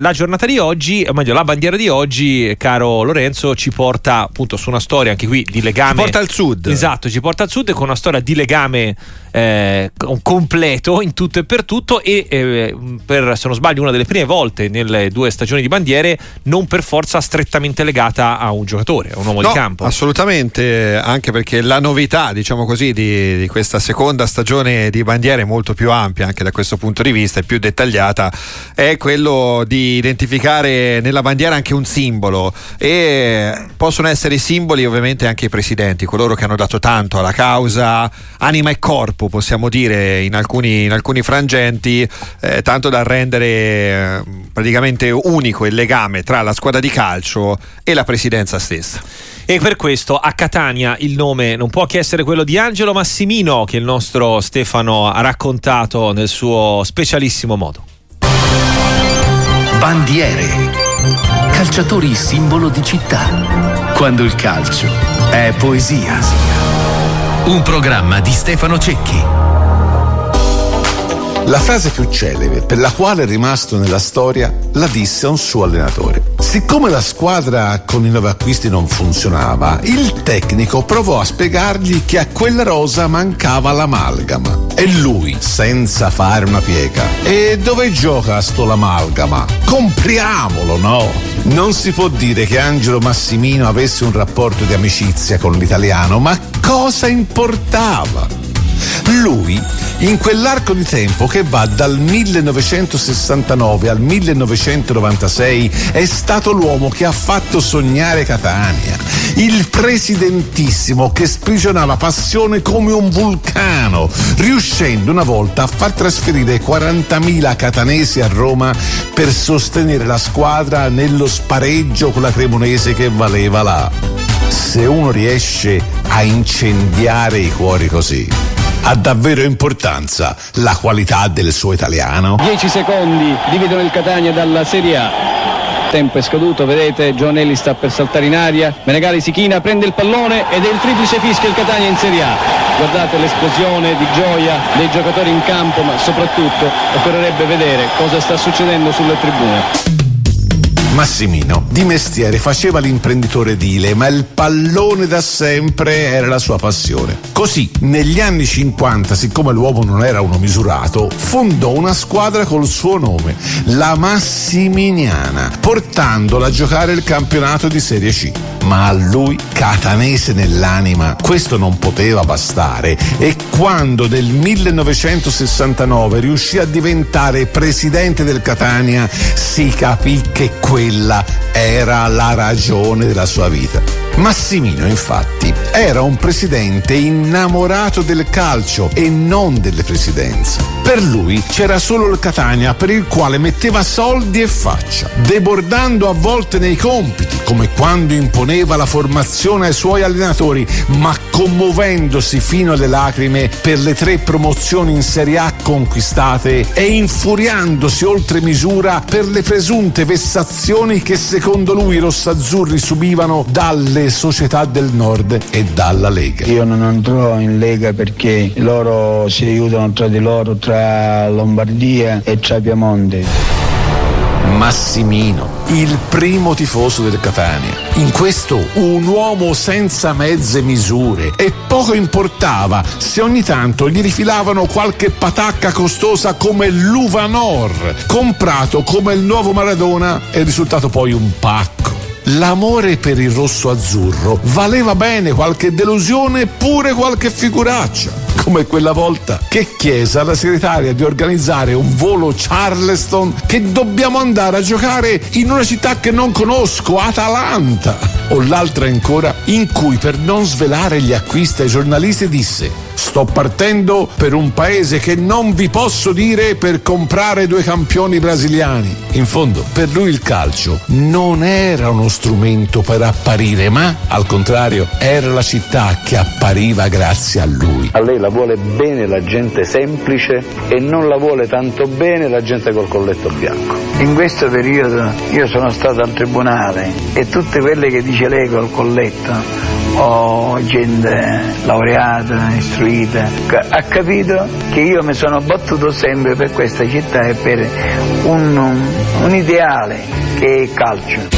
La giornata di oggi, o meglio, la bandiera di oggi, caro Lorenzo, ci porta appunto su una storia anche qui di legame. Ci porta al sud. Esatto, ci porta al sud con una storia di legame eh, completo in tutto e per tutto e eh, per, se non sbaglio, una delle prime volte nelle due stagioni di bandiere non per forza strettamente legata a un giocatore, a un uomo no, di campo. Assolutamente, anche perché la novità, diciamo così, di, di questa seconda stagione di bandiere molto più ampia anche da questo punto di vista e più dettagliata, è quello di identificare nella bandiera anche un simbolo e possono essere simboli ovviamente anche i presidenti, coloro che hanno dato tanto alla causa, anima e corpo possiamo dire in alcuni, in alcuni frangenti, eh, tanto da rendere eh, praticamente unico il legame tra la squadra di calcio e la presidenza stessa. E per questo a Catania il nome non può che essere quello di Angelo Massimino che il nostro Stefano ha raccontato nel suo specialissimo modo. Bandiere. Calciatori simbolo di città. Quando il calcio è poesia. Un programma di Stefano Cecchi. La frase più celebre, per la quale è rimasto nella storia, la disse a un suo allenatore. Siccome la squadra con i nuovi acquisti non funzionava, il tecnico provò a spiegargli che a quella rosa mancava l'amalgama. E lui, senza fare una piega, e dove gioca sto l'amalgama? Compriamolo, no? Non si può dire che Angelo Massimino avesse un rapporto di amicizia con l'italiano, ma cosa importava? Lui, in quell'arco di tempo che va dal 1969 al 1996, è stato l'uomo che ha fatto sognare Catania, il presidentissimo che sprigionava passione come un vulcano, riuscendo una volta a far trasferire 40.000 catanesi a Roma per sostenere la squadra nello spareggio con la Cremonese che valeva là. Se uno riesce a incendiare i cuori così, ha davvero importanza la qualità del suo italiano? 10 secondi dividono il Catania dalla Serie A. Tempo è scaduto, vedete, Giovanelli sta per saltare in aria, Menegali si china, prende il pallone ed è il triplice fischio il Catania in Serie A. Guardate l'esplosione di gioia dei giocatori in campo, ma soprattutto occorrerebbe vedere cosa sta succedendo sulle tribune. Massimino di mestiere faceva l'imprenditore edile, ma il pallone da sempre era la sua passione. Così, negli anni 50, siccome l'uomo non era uno misurato, fondò una squadra col suo nome, la Massiminiana, portandola a giocare il campionato di Serie C. Ma a lui, catanese nell'anima, questo non poteva bastare e quando nel 1969 riuscì a diventare presidente del Catania, si capì che quella era la ragione della sua vita. Massimino, infatti, era un presidente innamorato del calcio e non delle presidenze. Per lui c'era solo il Catania per il quale metteva soldi e faccia, debordando a volte nei compiti, come quando imponeva la formazione ai suoi allenatori, ma commuovendosi fino alle lacrime per le tre promozioni in Serie A conquistate e infuriandosi oltre misura per le presunte vessazioni che secondo lui i rossazzurri subivano dalle società del nord e dalla Lega. Io non andrò in Lega perché loro si aiutano tra di loro, tra Lombardia e tra Piemonte. Massimino, il primo tifoso del Catania. In questo un uomo senza mezze misure e poco importava se ogni tanto gli rifilavano qualche patacca costosa come l'Uvanor, comprato come il nuovo Maradona e risultato poi un pacco. L'amore per il rosso azzurro valeva bene qualche delusione pure qualche figuraccia, come quella volta che chiese alla segretaria di organizzare un volo Charleston che dobbiamo andare a giocare in una città che non conosco, Atalanta. O l'altra ancora in cui per non svelare gli acquisti ai giornalisti disse sto partendo per un paese che non vi posso dire per comprare due campioni brasiliani. In fondo, per lui il calcio non era uno strumento per apparire, ma al contrario era la città che appariva grazie a lui. A lei la vuole bene la gente semplice e non la vuole tanto bene la gente col colletto bianco. In questo periodo io sono stato al tribunale e tutte quelle che dice lei col colletto o gente laureata, istruita, vita, ha capito che io mi sono battuto sempre per questa città e per un, un ideale che è il calcio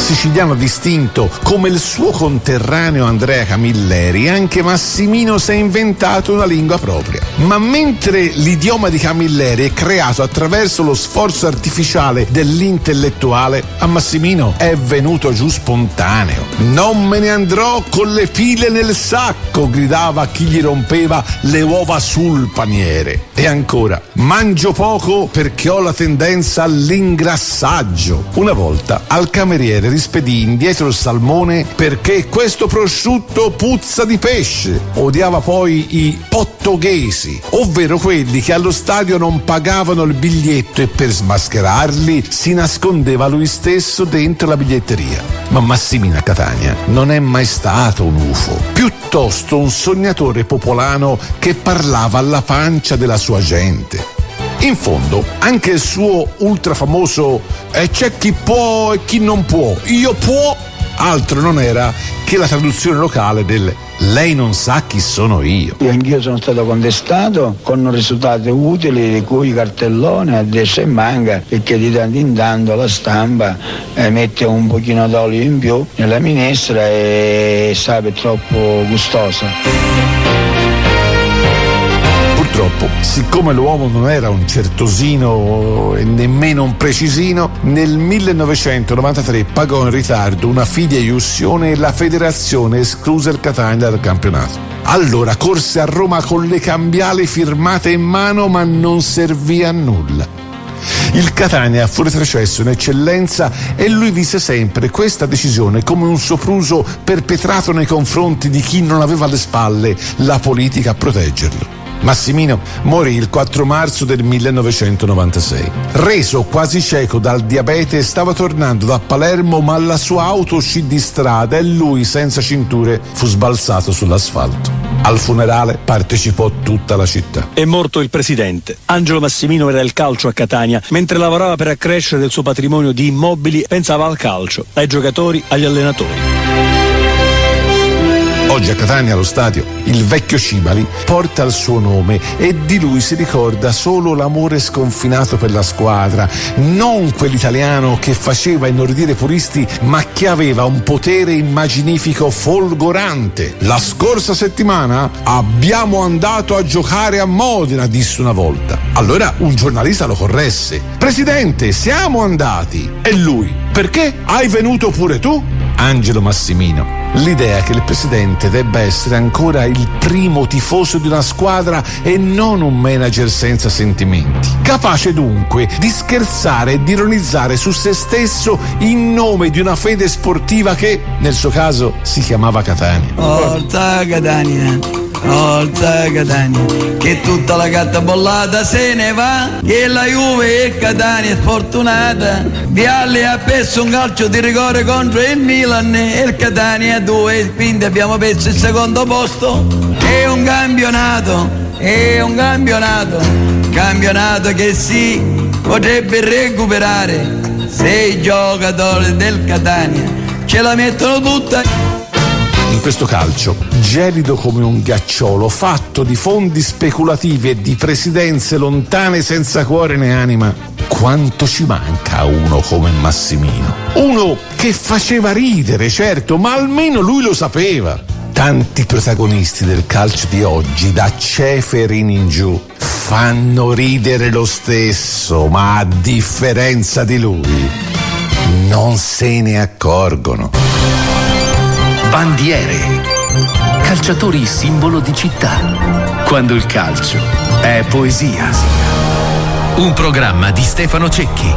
siciliano distinto come il suo conterraneo Andrea Camilleri, anche Massimino si è inventato una lingua propria. Ma mentre l'idioma di Camilleri è creato attraverso lo sforzo artificiale dell'intellettuale, a Massimino è venuto giù spontaneo. Non me ne andrò con le pile nel sacco, gridava chi gli rompeva le uova sul paniere. E ancora, mangio poco perché ho la tendenza all'ingrassaggio. Una volta al cameriere rispedì indietro il salmone perché questo prosciutto puzza di pesce. Odiava poi i pottoghesi, ovvero quelli che allo stadio non pagavano il biglietto e per smascherarli si nascondeva lui stesso dentro la biglietteria. Ma Massimina Catania non è mai stato un UFO, piuttosto un sognatore popolano che parlava alla pancia della sua gente. In fondo, anche il suo ultra famoso e eh, c'è chi può e chi non può, io può, altro non era che la traduzione locale del lei non sa chi sono io. Io anch'io sono stato contestato con risultati utili di cui cartellone adesso è manca perché di tanto in tanto la stampa eh, mette un pochino d'olio in più nella minestra e sa è troppo gustosa. Purtroppo, siccome l'uomo non era un certosino e nemmeno un precisino, nel 1993 pagò in ritardo una fideiussione e la federazione escluse il Catania dal campionato. Allora corse a Roma con le cambiali firmate in mano ma non servì a nulla. Il Catania fu retrocesso in eccellenza e lui vise sempre questa decisione come un sopruso perpetrato nei confronti di chi non aveva alle spalle la politica a proteggerlo. Massimino morì il 4 marzo del 1996. Reso quasi cieco dal diabete, stava tornando da Palermo, ma la sua auto uscì di strada e lui, senza cinture, fu sbalzato sull'asfalto. Al funerale partecipò tutta la città. È morto il presidente. Angelo Massimino era il calcio a Catania. Mentre lavorava per accrescere il suo patrimonio di immobili, pensava al calcio, ai giocatori, agli allenatori. Oggi a Catania, allo stadio, il vecchio Cibali porta il suo nome e di lui si ricorda solo l'amore sconfinato per la squadra, non quell'italiano che faceva inorridire i puristi, ma che aveva un potere immaginifico folgorante. La scorsa settimana abbiamo andato a giocare a Modena, disse una volta. Allora un giornalista lo corresse. Presidente, siamo andati. E lui, perché? Hai venuto pure tu? Angelo Massimino. L'idea che il presidente debba essere ancora il primo tifoso di una squadra e non un manager senza sentimenti. Capace dunque di scherzare e di ironizzare su se stesso in nome di una fede sportiva che, nel suo caso, si chiamava Catania. Porta Catania. Forza Catania, che tutta la gatta bollata se ne va, che la Juve e Catania sfortunata. Vialli ha perso un calcio di rigore contro il Milan e il Catania a due quindi abbiamo perso il secondo posto. È un campionato, è un campionato, campionato che si potrebbe recuperare se i giocatori del Catania ce la mettono tutta in questo calcio, gelido come un ghiacciolo, fatto di fondi speculativi e di presidenze lontane senza cuore né anima, quanto ci manca a uno come Massimino? Uno che faceva ridere, certo, ma almeno lui lo sapeva. Tanti protagonisti del calcio di oggi, da Ceferin in giù, fanno ridere lo stesso, ma a differenza di lui, non se ne accorgono. Bandiere. Calciatori simbolo di città. Quando il calcio è poesia. Un programma di Stefano Cecchi.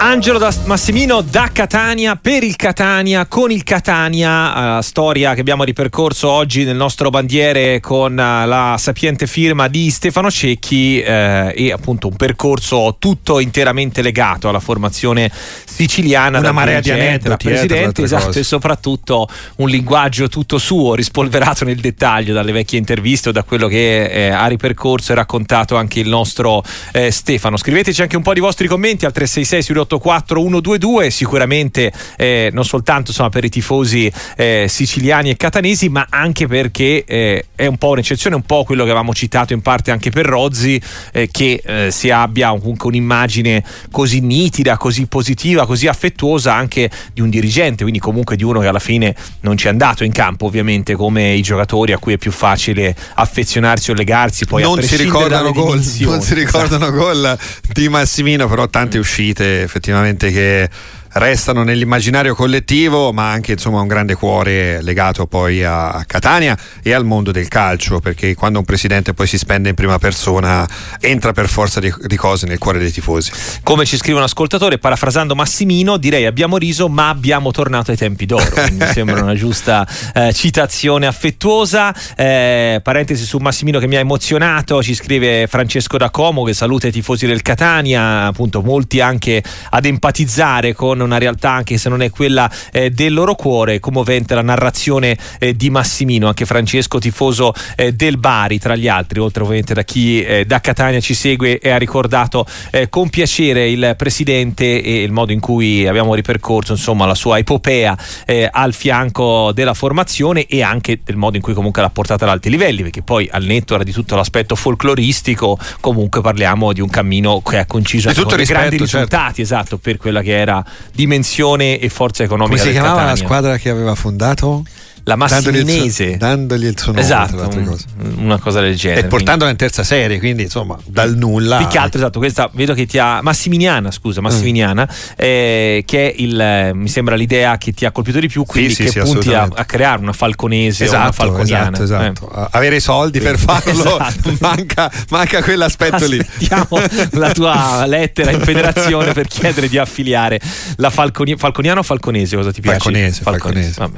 Angelo da Massimino da Catania per il Catania con il Catania, uh, storia che abbiamo ripercorso oggi nel nostro bandiere con uh, la sapiente firma di Stefano Cecchi uh, e appunto un percorso tutto interamente legato alla formazione siciliana una marea di aneddoti eh, presidente esatto cose. e soprattutto un linguaggio tutto suo rispolverato nel dettaglio dalle vecchie interviste o da quello che eh, ha ripercorso e raccontato anche il nostro eh, Stefano scriveteci anche un po' di vostri commenti al 366 sui 384 122 sicuramente eh, non soltanto insomma, per i tifosi eh, siciliani e catanesi ma anche perché eh, è un po' un'eccezione un po' quello che avevamo citato in parte anche per Rozzi eh, che eh, si abbia comunque un'immagine così nitida così positiva così affettuosa anche di un dirigente quindi comunque di uno che alla fine non ci è andato in campo ovviamente come i giocatori a cui è più facile affezionarsi o legarsi poi non si ricordano gol non si ricordano gol di Massimino però tante uscite effettivamente che restano nell'immaginario collettivo, ma anche insomma un grande cuore legato poi a Catania e al mondo del calcio, perché quando un presidente poi si spende in prima persona entra per forza di, di cose nel cuore dei tifosi. Come ci scrive un ascoltatore, parafrasando Massimino, direi abbiamo riso, ma abbiamo tornato ai tempi d'oro. mi sembra una giusta eh, citazione affettuosa. Eh, parentesi su Massimino che mi ha emozionato, ci scrive Francesco da Como che saluta i tifosi del Catania, appunto molti anche ad empatizzare con una realtà anche se non è quella eh, del loro cuore, commovente la narrazione eh, di Massimino, anche Francesco tifoso eh, del Bari tra gli altri, oltre ovviamente da chi eh, da Catania ci segue e ha ricordato eh, con piacere il presidente e il modo in cui abbiamo ripercorso insomma la sua epopea eh, al fianco della formazione e anche del modo in cui comunque l'ha portata ad alti livelli, perché poi al netto era di tutto l'aspetto folcloristico, comunque parliamo di un cammino che ha conciso tutto con rispetto, grandi certo. risultati, esatto, per quella che era dimensione e forza economica Come si chiamava la Catania. squadra che aveva fondato? La Massiminese. Dandogli il suo nome, Esatto, un- cose. una cosa del genere. E portandola in terza serie, quindi insomma, dal nulla. Più che altro, esatto, questa vedo che ti ha. Massiminiana, scusa, Massiminiana, Mm. eh, che è il. eh, mi sembra l'idea che ti ha colpito di più, quindi sì, che sì, punti a, a creare una falconese o una Esatto, falconiana. esatto, Eh. esatto. A- Avere i soldi per farlo, Esatto. manca, manca quell'aspetto lì. Aspettiamo la tua lettera in federazione per chiedere di affiliare la Falconi- Falconiana o Falconese, cosa ti piace? Falconese, Falconese. Vabbè.